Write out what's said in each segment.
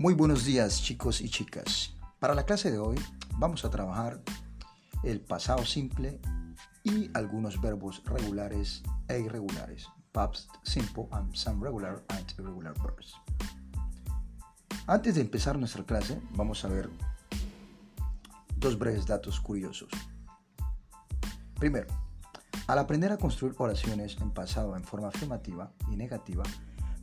Muy buenos días chicos y chicas. Para la clase de hoy vamos a trabajar el pasado simple y algunos verbos regulares e irregulares. Past simple and some regular and irregular verbs. Antes de empezar nuestra clase vamos a ver dos breves datos curiosos. Primero, al aprender a construir oraciones en pasado en forma afirmativa y negativa,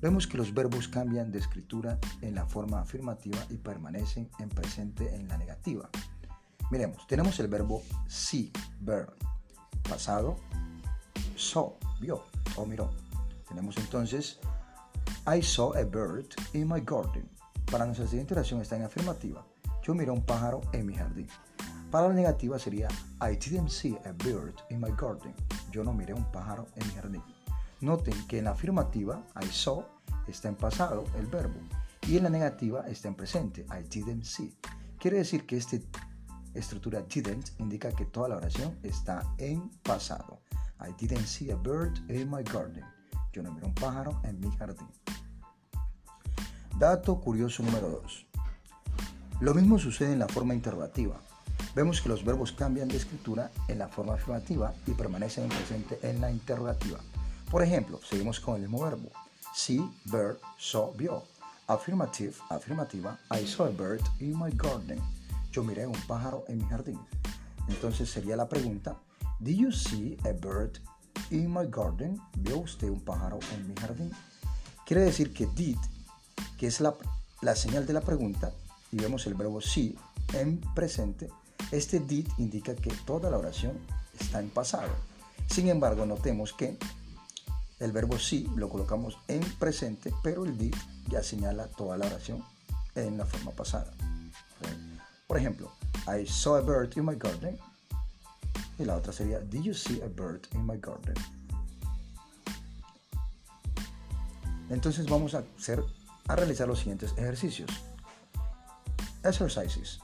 vemos que los verbos cambian de escritura en la forma afirmativa y permanecen en presente en la negativa. Miremos, tenemos el verbo see, ver, pasado, saw, vio o miró. Tenemos entonces I saw a bird in my garden. Para nuestra siguiente oración está en afirmativa. Yo miré un pájaro en mi jardín. Para la negativa sería I didn't see a bird in my garden. Yo no miré un pájaro en mi jardín. Noten que en la afirmativa, I saw, está en pasado el verbo y en la negativa está en presente, I didn't see. Quiere decir que esta estructura didn't indica que toda la oración está en pasado. I didn't see a bird in my garden. Yo no miré un pájaro en mi jardín. Dato curioso número 2. Lo mismo sucede en la forma interrogativa. Vemos que los verbos cambian de escritura en la forma afirmativa y permanecen en presente en la interrogativa. Por ejemplo, seguimos con el mismo verbo. See, bird, saw, vio. Affirmative, afirmativa. I saw a bird in my garden. Yo miré un pájaro en mi jardín. Entonces sería la pregunta, Did you see a bird in my garden? ¿Vio usted un pájaro en mi jardín? Quiere decir que did, que es la, la señal de la pregunta, y vemos el verbo see en presente, este did indica que toda la oración está en pasado. Sin embargo, notemos que el verbo sí lo colocamos en presente, pero el did ya señala toda la oración en la forma pasada. Por ejemplo, I saw a bird in my garden. Y la otra sería, Did you see a bird in my garden? Entonces vamos a hacer a realizar los siguientes ejercicios. Exercises.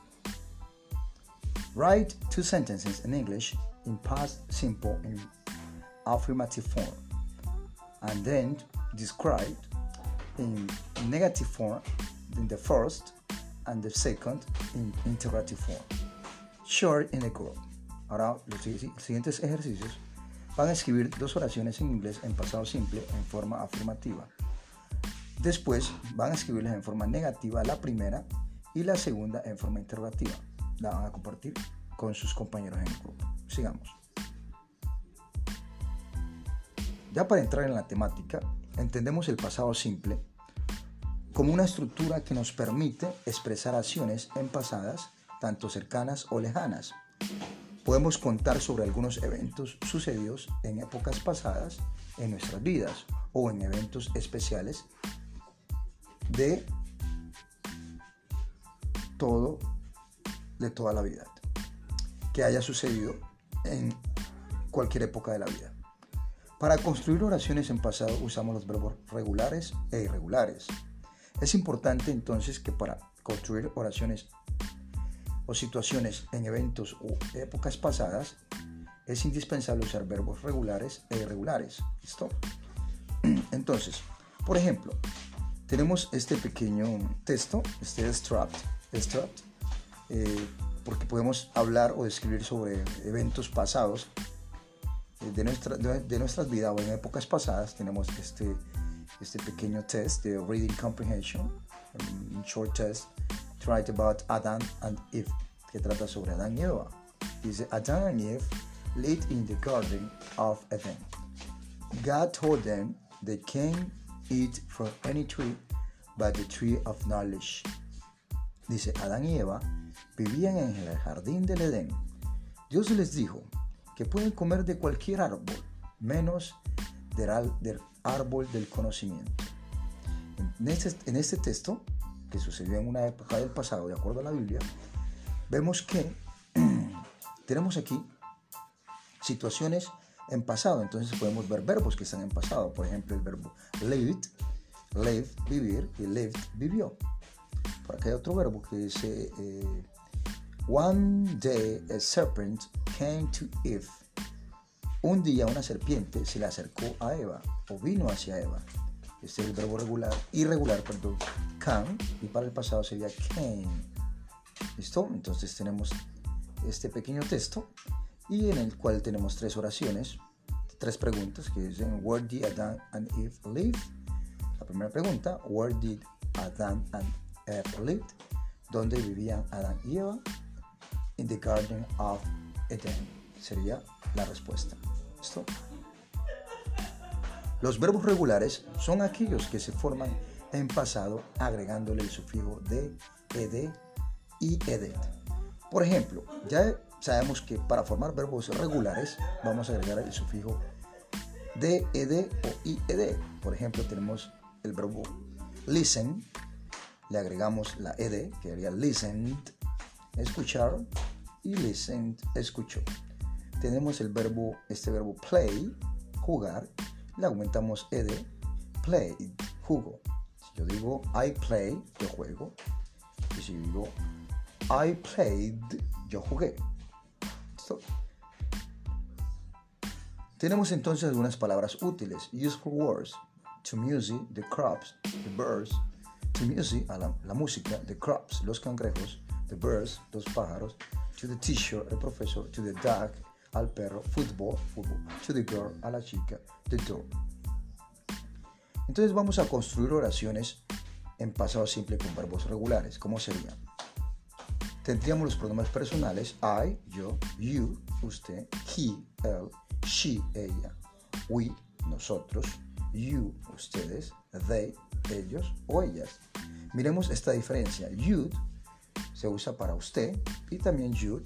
Write two sentences in English in past simple in affirmative form and then describe in negative form in the first and the second in interrogative form. Short in a group. Ahora los siguientes ejercicios van a escribir dos oraciones en inglés en pasado simple en forma afirmativa. Después van a escribirlas en forma negativa la primera y la segunda en forma interrogativa. La van a compartir con sus compañeros en el grupo. Sigamos. Ya para entrar en la temática, entendemos el pasado simple como una estructura que nos permite expresar acciones en pasadas, tanto cercanas o lejanas. Podemos contar sobre algunos eventos sucedidos en épocas pasadas en nuestras vidas o en eventos especiales de todo de toda la vida que haya sucedido en cualquier época de la vida. Para construir oraciones en pasado usamos los verbos regulares e irregulares. Es importante entonces que para construir oraciones o situaciones en eventos o épocas pasadas es indispensable usar verbos regulares e irregulares. ¿Listo? Entonces, por ejemplo, tenemos este pequeño texto, este extract, extract eh, porque podemos hablar o describir sobre eventos pasados de, nuestra, de, nuestras vidas o en épocas pasadas tenemos este, este pequeño test de Reading Comprehension, short test, tried about Adam and Eve, que trata sobre Adán y Eva. Dice, Adam and Eve lived in the garden of Eden. God told them they can't eat from any tree but the tree of knowledge. Dice, Adán y Eva vivían en el jardín del Edén. Dios les dijo, que pueden comer de cualquier árbol, menos del, árbol del conocimiento. En este, en este texto, que sucedió en una época del pasado, de acuerdo a la Biblia, vemos que tenemos aquí situaciones en pasado, entonces podemos ver verbos que están en pasado, por ejemplo el verbo lived, lived, vivir, y lived, vivió. Por acá hay otro verbo que dice eh, One day a serpent came to Eve. Un día una serpiente se le acercó a Eva o vino hacia Eva. Este es el verbo regular, irregular, perdón, can, y para el pasado sería came. ¿Listo? Entonces tenemos este pequeño texto y en el cual tenemos tres oraciones, tres preguntas que dicen Where did Adam and Eve live? La primera pregunta, Where did Adam and Eve live? ¿Dónde vivían Adán y Eva? In the Garden of Sería la respuesta. ¿Listo? Los verbos regulares son aquellos que se forman en pasado agregándole el sufijo de, ed y edet. Por ejemplo, ya sabemos que para formar verbos regulares vamos a agregar el sufijo de, ed o ied. Por ejemplo, tenemos el verbo listen, le agregamos la ed, que sería listened, escuchar, y listened, escuchó. Tenemos el verbo, este verbo play, jugar, le aumentamos ed, played, jugo. Si yo digo I play, yo juego. Y si digo I played, yo jugué. Tenemos entonces algunas palabras útiles. Useful words. To music, the crops, the birds. To music, a la, la música, the crops, los cangrejos, the birds, los pájaros. To the teacher, el profesor. To the dog, al perro, football, fútbol, to the girl, a la chica, the door. Entonces vamos a construir oraciones en pasado simple con verbos regulares. ¿Cómo serían? Tendríamos los pronombres personales I, yo, you, usted, he, él, she, ella, we, nosotros, you, ustedes, they, ellos o ellas. Miremos esta diferencia. You se usa para usted y también you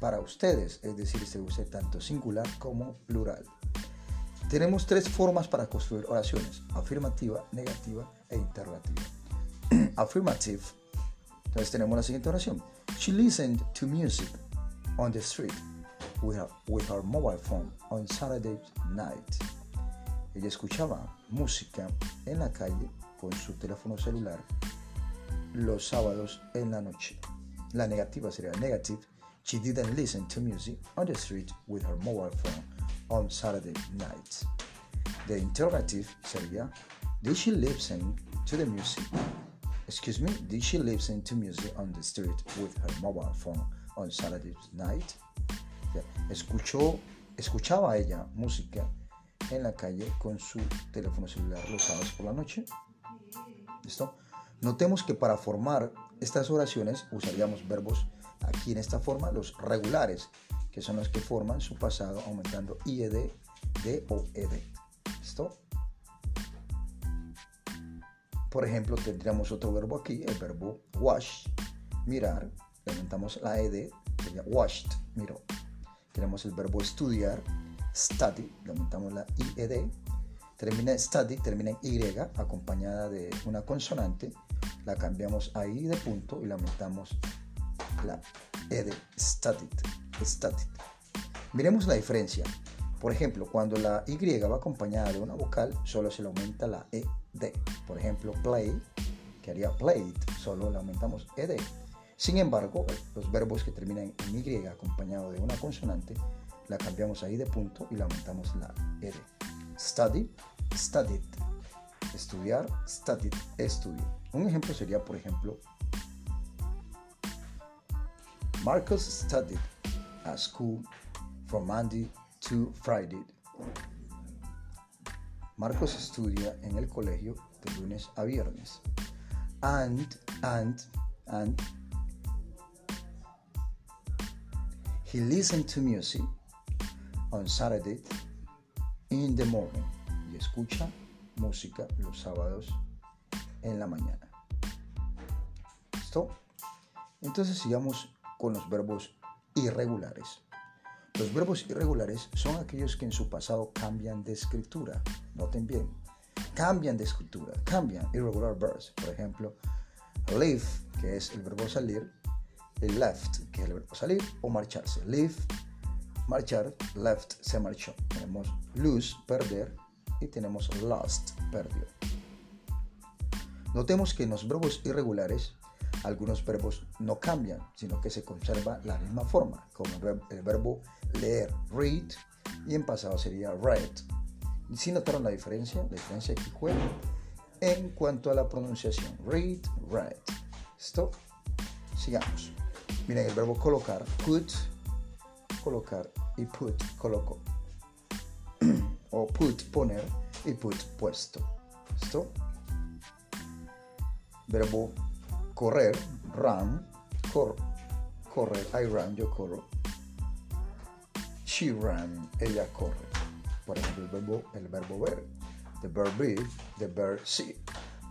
para ustedes, es decir, se usa tanto singular como plural. Tenemos tres formas para construir oraciones, afirmativa, negativa e interrogativa. Affirmative. Entonces tenemos la siguiente oración. She listened to music on the street with her, with her mobile phone on Saturday night. Ella escuchaba música en la calle con su teléfono celular los sábados en la noche. La negativa sería negative She didn't listen to music on the street with her mobile phone on Saturday nights. The interrogative sería, did she listen to the music? Excuse me, did she listen to music on the street with her mobile phone on Saturday night? Escuchó, escuchaba ella música en la calle con su teléfono celular los sábados por la noche. ¿Listo? Notemos que para formar estas oraciones usaríamos verbos aquí en esta forma los regulares, que son los que forman su pasado aumentando IED, D o ED. ¿Listo? Por ejemplo, tendríamos otro verbo aquí, el verbo wash, mirar, aumentamos la ED, sería washed, miró. Tenemos el verbo estudiar, study, aumentamos la IED. Termina study, termina en Y, acompañada de una consonante, la cambiamos ahí de punto y la aumentamos la ed, static, static. Miremos la diferencia. Por ejemplo, cuando la Y va acompañada de una vocal, solo se le aumenta la ED. Por ejemplo, play, que haría played, solo le aumentamos ED. Sin embargo, los verbos que terminan en Y acompañado de una consonante, la cambiamos ahí de punto y le aumentamos la ED. Study, studied. Estudiar, studied, estudio. Un ejemplo sería, por ejemplo, Marcus studied at school from Monday to Friday. Marcos estudia en el colegio de lunes a viernes. And, and, and he listened to music on Saturday in the morning. Y escucha música los sábados en la mañana. ¿Listo? Entonces sigamos con los verbos irregulares. Los verbos irregulares son aquellos que en su pasado cambian de escritura. Noten bien, cambian de escritura, cambian irregular verbs. Por ejemplo, leave, que es el verbo salir, left, que es el verbo salir, o marcharse. Leave, marchar, left, se marchó. Tenemos lose, perder, y tenemos lost, perdió. Notemos que en los verbos irregulares algunos verbos no cambian, sino que se conserva la misma forma, como el verbo leer, read, y en pasado sería read. ¿Sí notaron la diferencia? La diferencia aquí fue en cuanto a la pronunciación. Read, write. ¿Listo? Sigamos. Miren el verbo colocar. Put, colocar y put, coloco. o put, poner y put, puesto. ¿Listo? Verbo correr, run, cor, correr, I run, yo corro. She ran, ella corre. Por ejemplo, el verbo, el verbo ver. The verb be, the verb see.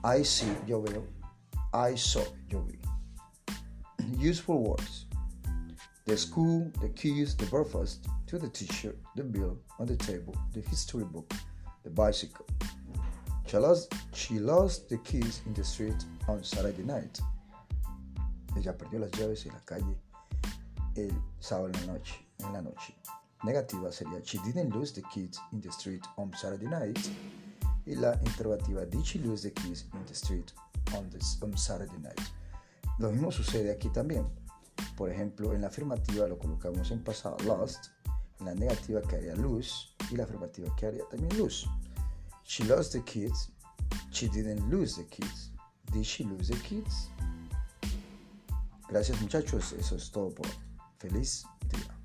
I see, yo veo. I saw, yo vi. Useful words. The school, the keys, the breakfast, to the teacher, the bill on the table, the history book, the bicycle. She lost, she lost the keys in the street on Saturday night. Ella perdió las llaves en la calle el sábado en la noche. En la noche. Negativa sería She didn't lose the keys in the street on Saturday night. Y la interrogativa Did she lose the keys in the street on, this, on Saturday night? Lo mismo sucede aquí también. Por ejemplo, en la afirmativa lo colocamos en pasado lost, en la negativa quedaría lose y la afirmativa quedaría también lose. She lost the kids. She didn't lose the kids. Did she lose the kids? Gracias muchachos, eso es todo por feliz día.